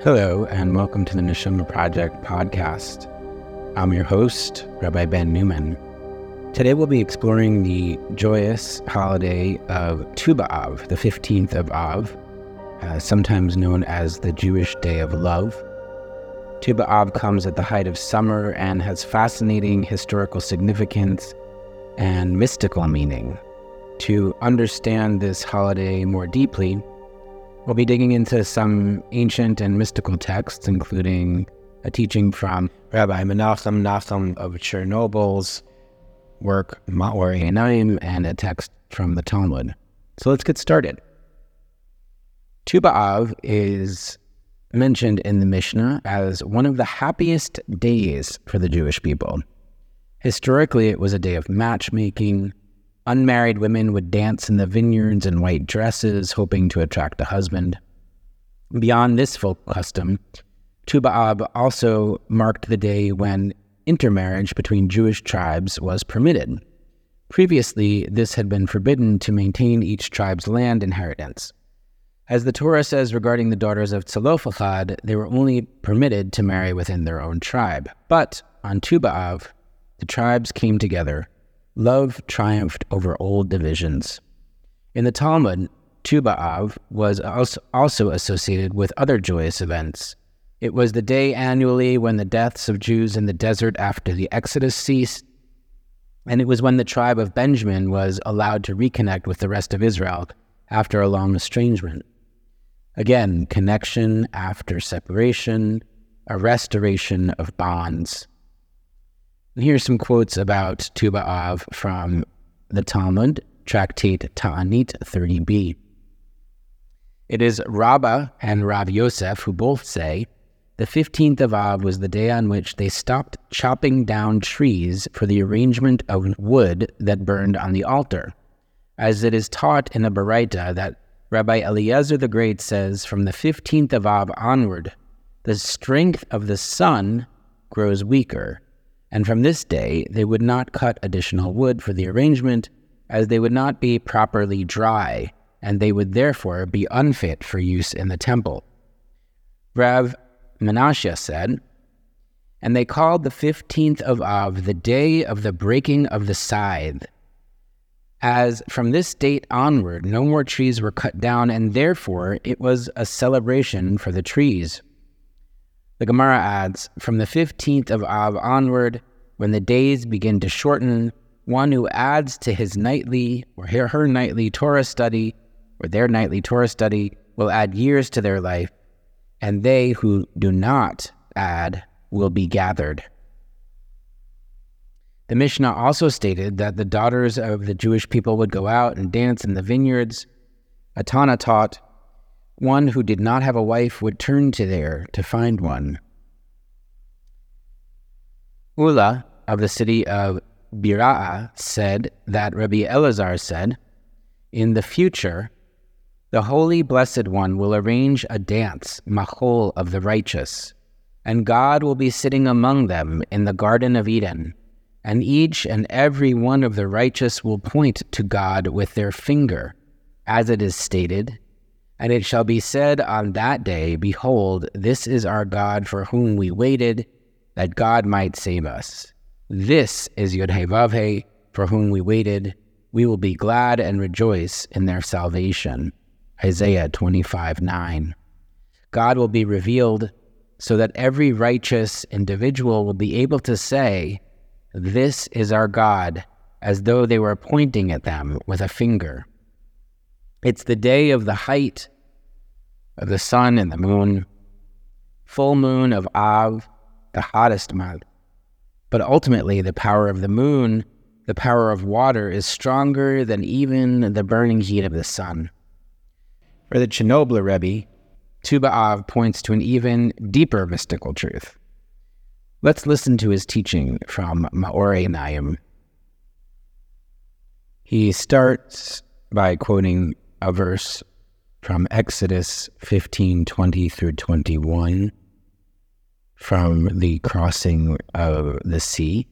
Hello, and welcome to the Neshamah Project podcast. I'm your host, Rabbi Ben Newman. Today we'll be exploring the joyous holiday of Tu B'Av, the 15th of Av, uh, sometimes known as the Jewish Day of Love. Tu B'Av comes at the height of summer and has fascinating historical significance and mystical meaning. To understand this holiday more deeply, We'll be digging into some ancient and mystical texts, including a teaching from Rabbi Menachem Nachum of Chernobyl's work, Ma'or Einayim, and a text from the Talmud. So let's get started. Tu B'Av is mentioned in the Mishnah as one of the happiest days for the Jewish people. Historically, it was a day of matchmaking, Unmarried women would dance in the vineyards in white dresses, hoping to attract a husband. Beyond this folk custom, Tu B'Av also marked the day when intermarriage between Jewish tribes was permitted. Previously, this had been forbidden to maintain each tribe's land inheritance. As the Torah says regarding the daughters of Tzelophehad, they were only permitted to marry within their own tribe. But on Tu B'Av, the tribes came together love triumphed over old divisions. In the Talmud, Tu B'Av was also associated with other joyous events. It was the day annually when the deaths of Jews in the desert after the Exodus ceased, and it was when the tribe of Benjamin was allowed to reconnect with the rest of Israel after a long estrangement. Again, connection after separation, a restoration of bonds. Here's some quotes about Tu B'Av from the Talmud, Tractate Ta'anit 30b. It is Rabbah and Rav Yosef who both say the 15th of Av was the day on which they stopped chopping down trees for the arrangement of wood that burned on the altar. As it is taught in a Baraita that Rabbi Eliezer the Great says from the 15th of Av onward, the strength of the sun grows weaker and from this day they would not cut additional wood for the arrangement, as they would not be properly dry, and they would therefore be unfit for use in the temple. Rav Menashe said, And they called the fifteenth of Av the day of the breaking of the scythe. As from this date onward, no more trees were cut down, and therefore it was a celebration for the trees. The Gemara adds, From the 15th of Av onward, when the days begin to shorten, one who adds to his nightly or her nightly Torah study or their nightly Torah study will add years to their life, and they who do not add will be gathered. The Mishnah also stated that the daughters of the Jewish people would go out and dance in the vineyards. A tanna taught one who did not have a wife would turn to there to find one. Ula of the city of Bira'a said that Rabbi Elazar said, In the future, the Holy Blessed One will arrange a dance, Machol of the righteous, and God will be sitting among them in the Garden of Eden, and each and every one of the righteous will point to God with their finger, as it is stated, and it shall be said on that day, Behold, this is our God for whom we waited, that God might save us. This is Yod for whom we waited. We will be glad and rejoice in their salvation. Isaiah 25 9. God will be revealed so that every righteous individual will be able to say, This is our God, as though they were pointing at them with a finger. It's the day of the height of the sun and the moon, full moon of Av, the hottest month. But ultimately, the power of the moon, the power of water, is stronger than even the burning heat of the sun. For the Chernobyl Rebbe, Tu B'Av points to an even deeper mystical truth. Let's listen to his teaching from Ma'or Einayim. He starts by quoting a verse from Exodus 15 20 through 21 from the crossing of the sea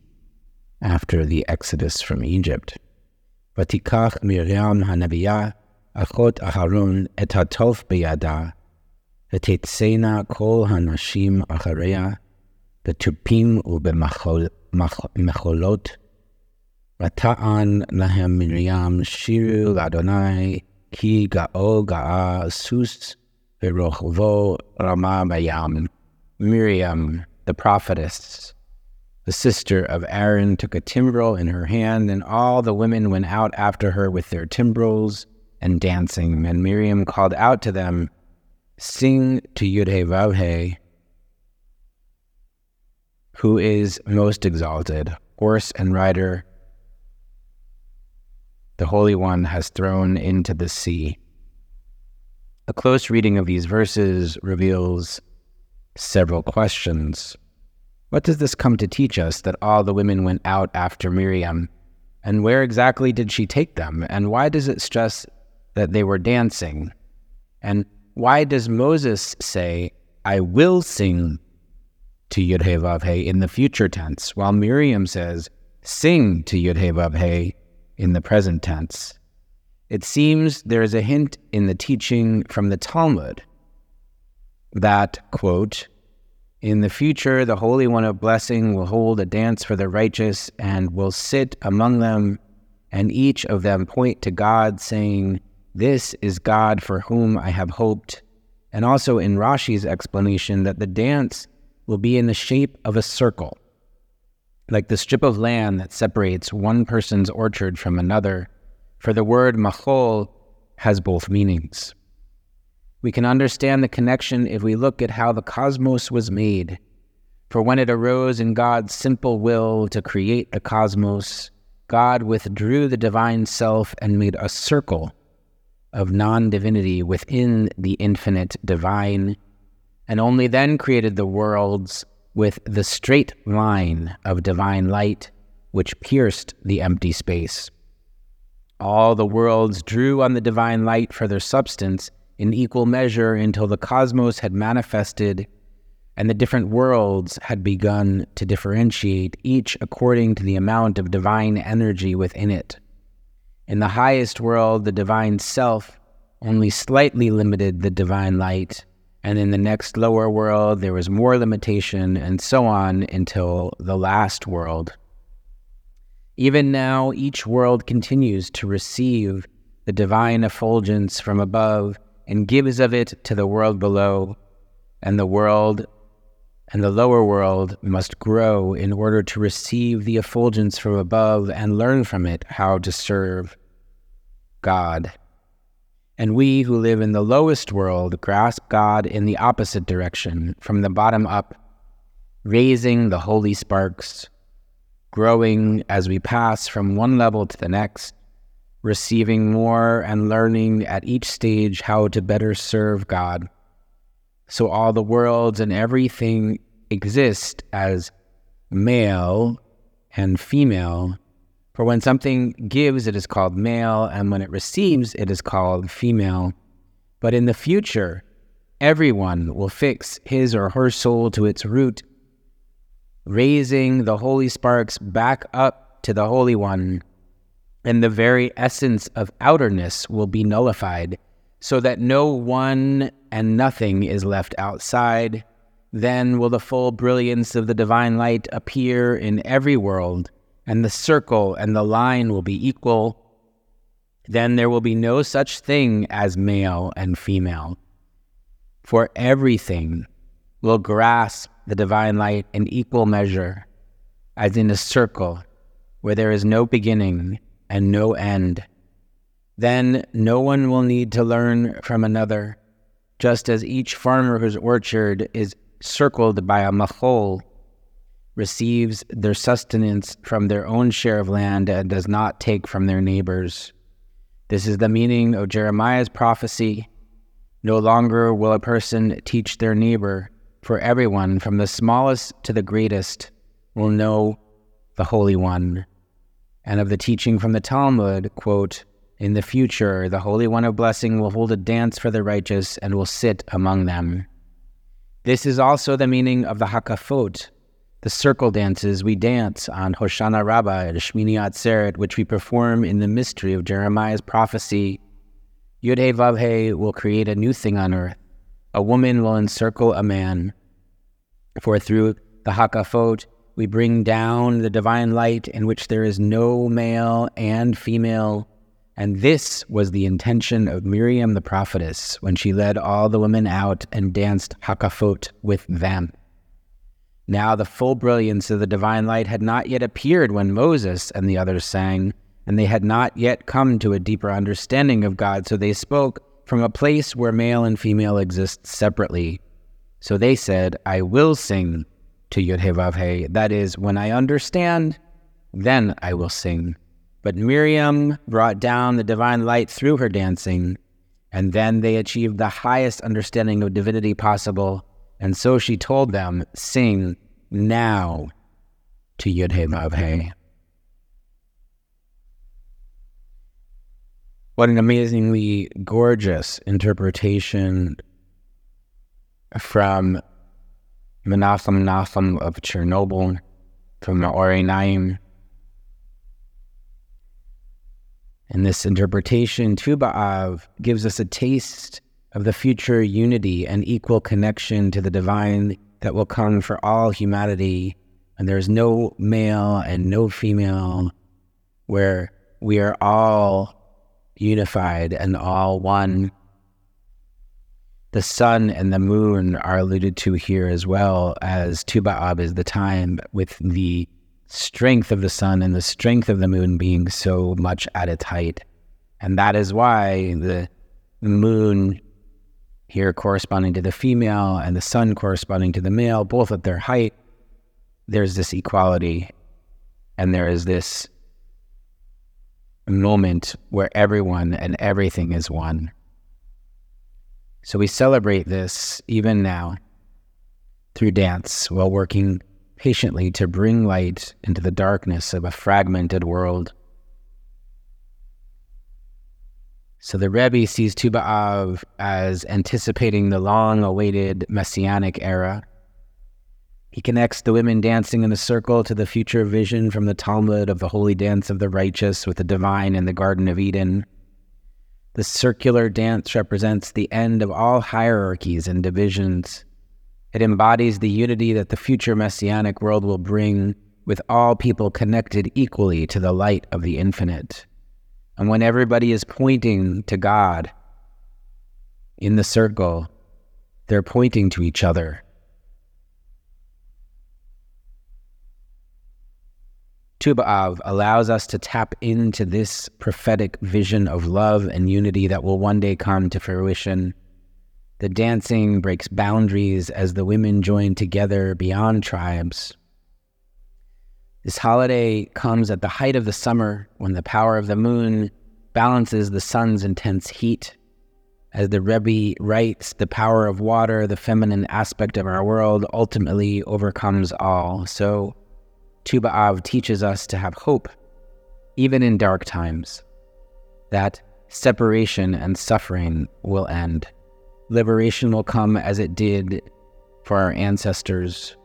after the exodus from Egypt. ותיקח מרים הנביאה אחות אהרון את התוף בידה, ותצאנה כל הנשים אחריה, בתופים ובמחולות, ותען להם מרים, שירו לאדוני, Ga'o Ga'a Sus Verochvo Ramamayam. Miriam, the prophetess, the sister of Aaron, took a timbrel in her hand, and all the women went out after her with their timbrels and dancing. And Miriam called out to them, Sing to Yud-Heh-Vav-Heh, who is most exalted, horse and rider the Holy One has thrown into the sea. A close reading of these verses reveals several questions. What does this come to teach us that all the women went out after Miriam? And where exactly did she take them? And why does it stress that they were dancing? And why does Moses say, I will sing to Yudhe in the future tense, while Miriam says, sing to Yudhe in the present tense? It seems there is a hint in the teaching from the Talmud that, quote, in the future, the Holy One of Blessing will hold a dance for the righteous and will sit among them, and each of them point to God, saying, This is God for whom I have hoped. And also in Rashi's explanation, that the dance will be in the shape of a circle, like the strip of land that separates one person's orchard from another, for the word machol has both meanings. We can understand the connection if we look at how the cosmos was made. For when it arose in God's simple will to create the cosmos, God withdrew the divine self and made a circle of non divinity within the infinite divine, and only then created the worlds with the straight line of divine light which pierced the empty space. All the worlds drew on the divine light for their substance in equal measure until the cosmos had manifested and the different worlds had begun to differentiate, each according to the amount of divine energy within it. In the highest world, the divine self only slightly limited the divine light, and in the next lower world, there was more limitation, and so on until the last world. Even now, each world continues to receive the divine effulgence from above and gives of it to the world below, and the world and the lower world must grow in order to receive the effulgence from above and learn from it how to serve God. And we who live in the lowest world grasp God in the opposite direction, from the bottom up, raising the holy sparks, growing as we pass from one level to the next, receiving more and learning at each stage how to better serve God. So all the worlds and everything exist as male and female. For when something gives, it is called male, and when it receives, it is called female. But in the future, everyone will fix his or her soul to its root, raising the holy sparks back up to the Holy One and the very essence of outerness will be nullified, so that no one and nothing is left outside. Then will the full brilliance of the divine light appear in every world, and the circle and the line will be equal. Then there will be no such thing as male and female, for everything will grasp the divine light in equal measure, as in a circle where there is no beginning and no end. Then no one will need to learn from another, just as each farmer whose orchard is circled by a machol receives their sustenance from their own share of land and does not take from their neighbors. This is the meaning of Jeremiah's prophecy. No longer will a person teach their neighbor, for everyone, from the smallest to the greatest, will know the Holy One and of the teaching from the Talmud, quote, In the future, the Holy One of Blessing will hold a dance for the righteous and will sit among them. This is also the meaning of the Hakafot, the circle dances we dance on Hoshana Rabbah and Shmini Atzeret, which we perform in the mystery of Jeremiah's prophecy. Yud Vavhe will create a new thing on earth, a woman will encircle a man. For through the Hakafot, we bring down the divine light in which there is no male and female. And this was the intention of Miriam the prophetess when she led all the women out and danced Hakafot with them. Now the full brilliance of the divine light had not yet appeared when Moses and the others sang, and they had not yet come to a deeper understanding of God, so they spoke from a place where male and female exist separately. So they said, I will sing to Yud-Heh-Vav-Heh. That is, when I understand, then I will sing. But Miriam brought down the divine light through her dancing, and then they achieved the highest understanding of divinity possible and so she told them, Sing now to Yud-Heh-Vav-Heh. What an amazingly gorgeous interpretation from Menachem Nachum of Chernobyl, from Ma'or Einayim. And this interpretation, Tu B'Av, gives us a taste of the future unity and equal connection to the divine that will come for all humanity. And there's no male and no female, where we are all unified and all one. The sun and the moon are alluded to here as well as Tu B'Av is the time with the strength of the sun and the strength of the moon being so much at its height. And that is why the moon here corresponding to the female and the sun corresponding to the male, both at their height, there's this equality and there is this moment where everyone and everything is one. So we celebrate this even now through dance while working patiently to bring light into the darkness of a fragmented world. So the Rebbe sees Tu B'Av as anticipating the long awaited messianic era. He connects the women dancing in a circle to the future vision from the Talmud of the holy dance of the righteous with the divine in the Garden of Eden. The circular dance represents the end of all hierarchies and divisions. It embodies the unity that the future messianic world will bring, with all people connected equally to the light of the infinite. And when everybody is pointing to God in the circle, they're pointing to each other. Tu B'Av allows us to tap into this prophetic vision of love and unity that will one day come to fruition. The dancing breaks boundaries as the women join together beyond tribes. This holiday comes at the height of the summer when the power of the moon balances the sun's intense heat. As the Rebbe writes, the power of water, the feminine aspect of our world, ultimately overcomes all. So, Tu B'Av teaches us to have hope, even in dark times, that separation and suffering will end. Liberation will come as it did for our ancestors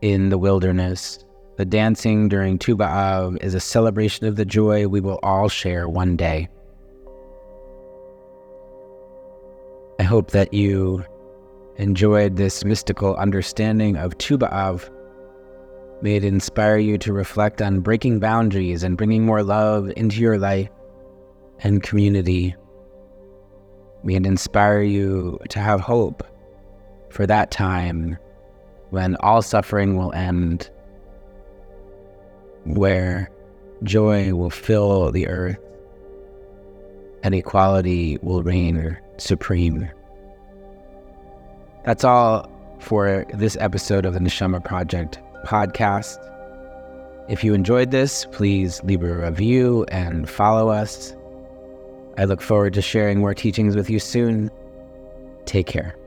in the wilderness. The dancing during Tu B'Av is a celebration of the joy we will all share one day. I hope that you enjoyed this mystical understanding of Tu B'Av. May it inspire you to reflect on breaking boundaries and bringing more love into your life and community. May it inspire you to have hope for that time when all suffering will end, where joy will fill the earth and equality will reign supreme. That's all for this episode of the Neshamah Project podcast. If you enjoyed this, please leave a review and follow us. I look forward to sharing more teachings with you soon. Take care.